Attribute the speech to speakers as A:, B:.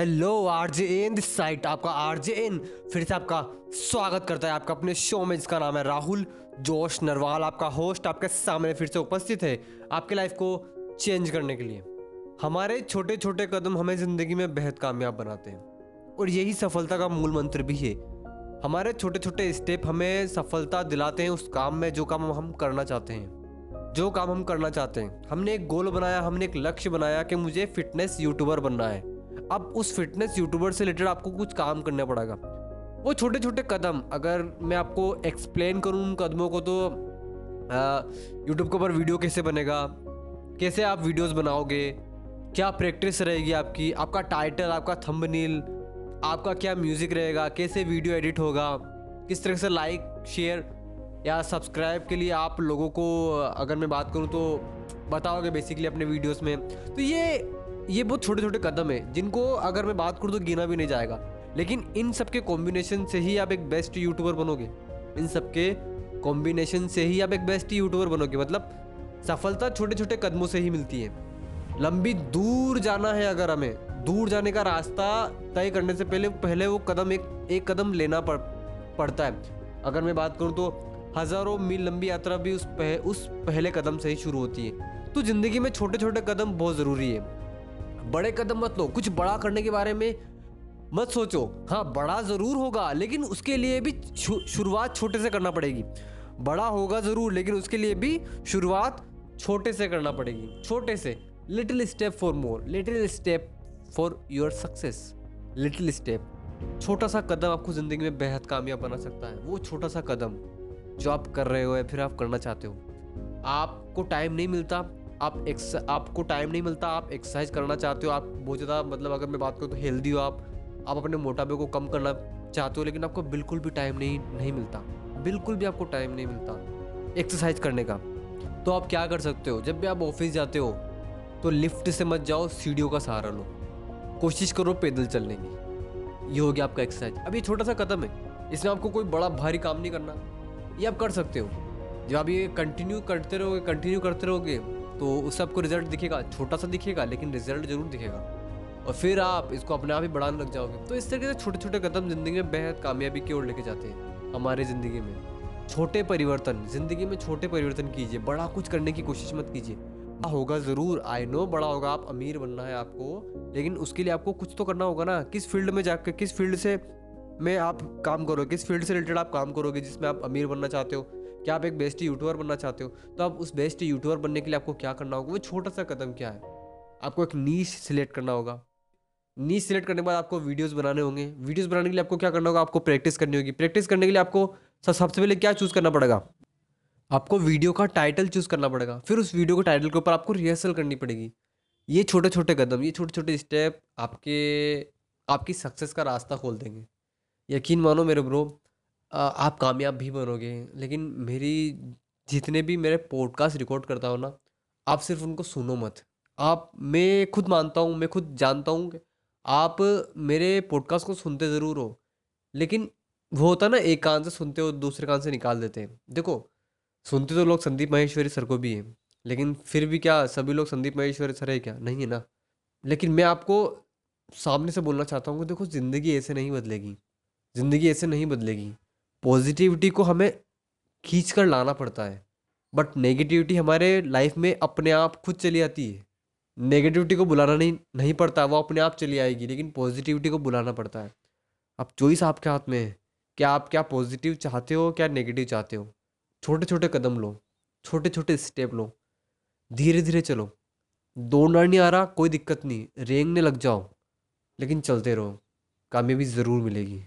A: Hello RJ in this site आपका RJ इन फिर से आपका स्वागत करता है आपका अपने शो में, जिसका नाम है राहुल, जोश नरवाल आपका होस्ट आपके सामने फिर से उपस्थित है आपके लाइफ को चेंज करने के लिए। हमारे छोटे छोटे कदम हमें ज़िंदगी में बेहद कामयाब बनाते हैं, और यही सफलता का मूल मंत्र भी है। हमारे छोटे छोटे स्टेप हमें सफलता दिलाते हैं उस काम में, जो काम हम करना चाहते हैं। जो काम हम करना चाहते हैं। हमने एक गोल बनाया, हमने एक लक्ष्य बनाया कि मुझे फिटनेस यूट्यूबर बनना है। अब उस फिटनेस यूट्यूबर से रिलेटेड आपको कुछ काम करना पड़ेगा। वो छोटे छोटे कदम, अगर मैं आपको एक्सप्लेन करूँ उन कदमों को तो यूट्यूब के ऊपर वीडियो कैसे बनेगा? कैसे आप वीडियोस बनाओगे? क्या प्रैक्टिस रहेगी आपकी? आपका टाइटल आपका थंबनेल आपका क्या म्यूज़िक रहेगा? कैसे वीडियो एडिट होगा? किस तरह से लाइक शेयर या सब्सक्राइब के लिए आप लोगों को, अगर मैं बात करूँ तो बताओगे बेसिकली अपने वीडियोस में। तो ये ये बहुत छोटे छोटे कदम है जिनको अगर मैं बात करूँ तो गिना भी नहीं जाएगा। लेकिन इन सब के कॉम्बिनेशन से ही आप एक बेस्ट यूट्यूबर बनोगे। इन सब के कॉम्बिनेशन से ही आप एक बेस्ट यूट्यूबर बनोगे। मतलब सफलता छोटे छोटे कदमों से ही मिलती है। लंबी दूर जाना है अगर हमें दूर जाने का रास्ता तय करने से पहले पहले वो कदम एक एक कदम लेना पड़ पड़ता है। अगर मैं बात करूँ तो हज़ारों मील लंबी यात्रा भी उस पह, उस पहले कदम से ही शुरू होती है। तो ज़िंदगी में छोटे छोटे कदम बहुत ज़रूरी है। बड़े कदम मत लो। कुछ बड़ा करने के बारे में मत सोचो। हाँ बड़ा ज़रूर होगा, लेकिन उसके लिए भी शुरुआत छोटे से करना पड़ेगी। बड़ा होगा ज़रूर, लेकिन उसके लिए भी शुरुआत छोटे से करना पड़ेगी। छोटे से। Little step for more little step for your success little step छोटा सा कदम आपको ज़िंदगी में बेहद कामयाब बना सकता है। वो छोटा सा कदम जो आप कर रहे हो या फिर आप करना चाहते हो। आपको टाइम नहीं मिलता। आप एक्स आपको टाइम नहीं मिलता, आप एक्सरसाइज करना चाहते हो, आप बहुत ज़्यादा मतलब अगर मैं बात करूँ तो हेल्दी हो आप आप अपने मोटापे को कम करना चाहते हो, लेकिन आपको बिल्कुल भी टाइम नहीं नहीं मिलता। बिल्कुल भी आपको टाइम नहीं मिलता एक्सरसाइज करने का। तो आप क्या कर सकते हो? जब भी आप ऑफ़िस जाते हो तो लिफ्ट से मत जाओ, सीढ़ियों का सहारा लो। कोशिश करो पैदल चलने की। ये हो गया आपका एक्सरसाइज अब ये छोटा सा कदम है। इसमें आपको कोई बड़ा भारी काम नहीं करना। ये आप कर सकते हो। जब आप ये कंटिन्यू करते रहोगे कंटिन्यू करते रहोगे तो उससे आपको रिज़ल्ट दिखेगा, छोटा सा दिखेगा, लेकिन रिज़ल्ट ज़रूर दिखेगा। और फिर आप इसको अपने आप ही बढ़ाने लग जाओगे। तो इस तरीके से छोटे छोटे कदम ज़िंदगी में बेहद कामयाबी की ओर लेके जाते हैं, हमारे ज़िंदगी में। छोटे परिवर्तन, ज़िंदगी में छोटे परिवर्तन कीजिए, बड़ा कुछ करने की कोशिश मत कीजिए। होगा ज़रूर आई नो बड़ा होगा, आप अमीर बनना है आपको, लेकिन उसके लिए आपको कुछ तो करना होगा ना। किस फ़ील्ड में जाकर किस फ़ील्ड से में आप काम करोगे, किस फ़ील्ड से रिलेटेड आप काम करोगे जिसमें आप अमीर बनना चाहते हो क्या आप एक बेस्ट यूट्यूबर बनना चाहते हो तो आप उस बेस्ट यूट्यूबर बनने के लिए आपको क्या करना होगा? वो छोटा सा कदम क्या है? आपको एक नीच सिलेक्ट करना होगा। नीच सिलेक्ट करने के बाद आपको वीडियोस बनाने होंगे। वीडियोस बनाने के लिए आपको क्या करना होगा? आपको प्रैक्टिस करनी होगी। प्रैक्टिस करने के लिए आपको सबसे पहले क्या चूज़ करना पड़ेगा? आपको वीडियो का टाइटल चूज़ करना पड़ेगा। फिर उस वीडियो के टाइटल के ऊपर आपको रिहर्सल करनी पड़ेगी। ये छोटे छोटे कदम, ये छोटे छोटे स्टेप आपके, आपकी सक्सेस का रास्ता खोल देंगे। यकीन मानो मेरे ब्रो आप कामयाब भी बनोगे, लेकिन मेरी जितने भी मेरे पॉडकास्ट रिकॉर्ड करता हो ना, आप सिर्फ़ उनको सुनो मत। आप, मैं खुद मानता हूँ, मैं खुद जानता हूँ कि आप मेरे पॉडकास्ट को सुनते ज़रूर हो, लेकिन वो होता है ना, एक कान से सुनते हो, दूसरे कान से निकाल देते हैं। देखो, सुनते तो लोग संदीप महेश्वरी सर को भी हैं, लेकिन फिर भी क्या, सभी लोग संदीप महेश्वरी सर है क्या? नहीं है ना। लेकिन मैं आपको सामने से बोलना चाहता हूँ कि देखो, ज़िंदगी ऐसे नहीं बदलेगी, ज़िंदगी ऐसे नहीं बदलेगी। पॉजिटिविटी को हमें खींच कर लाना पड़ता है। बट नेगेटिविटी हमारे लाइफ में अपने आप खुद चली आती है। नेगेटिविटी को बुलाना नहीं नहीं पड़ता, वो अपने आप चली आएगी, लेकिन पॉजिटिविटी को बुलाना पड़ता है। अब चॉइस आपके हाथ में है। क्या आप क्या पॉजिटिव चाहते हो, क्या नेगेटिव चाहते हो? छोटे छोटे कदम लो छोटे छोटे स्टेप लो। धीरे धीरे चलो दौड़ना नहीं आ रहा, कोई दिक्कत नहीं। रेंगने लग जाओ, लेकिन चलते रहो। कामयाबी ज़रूर मिलेगी।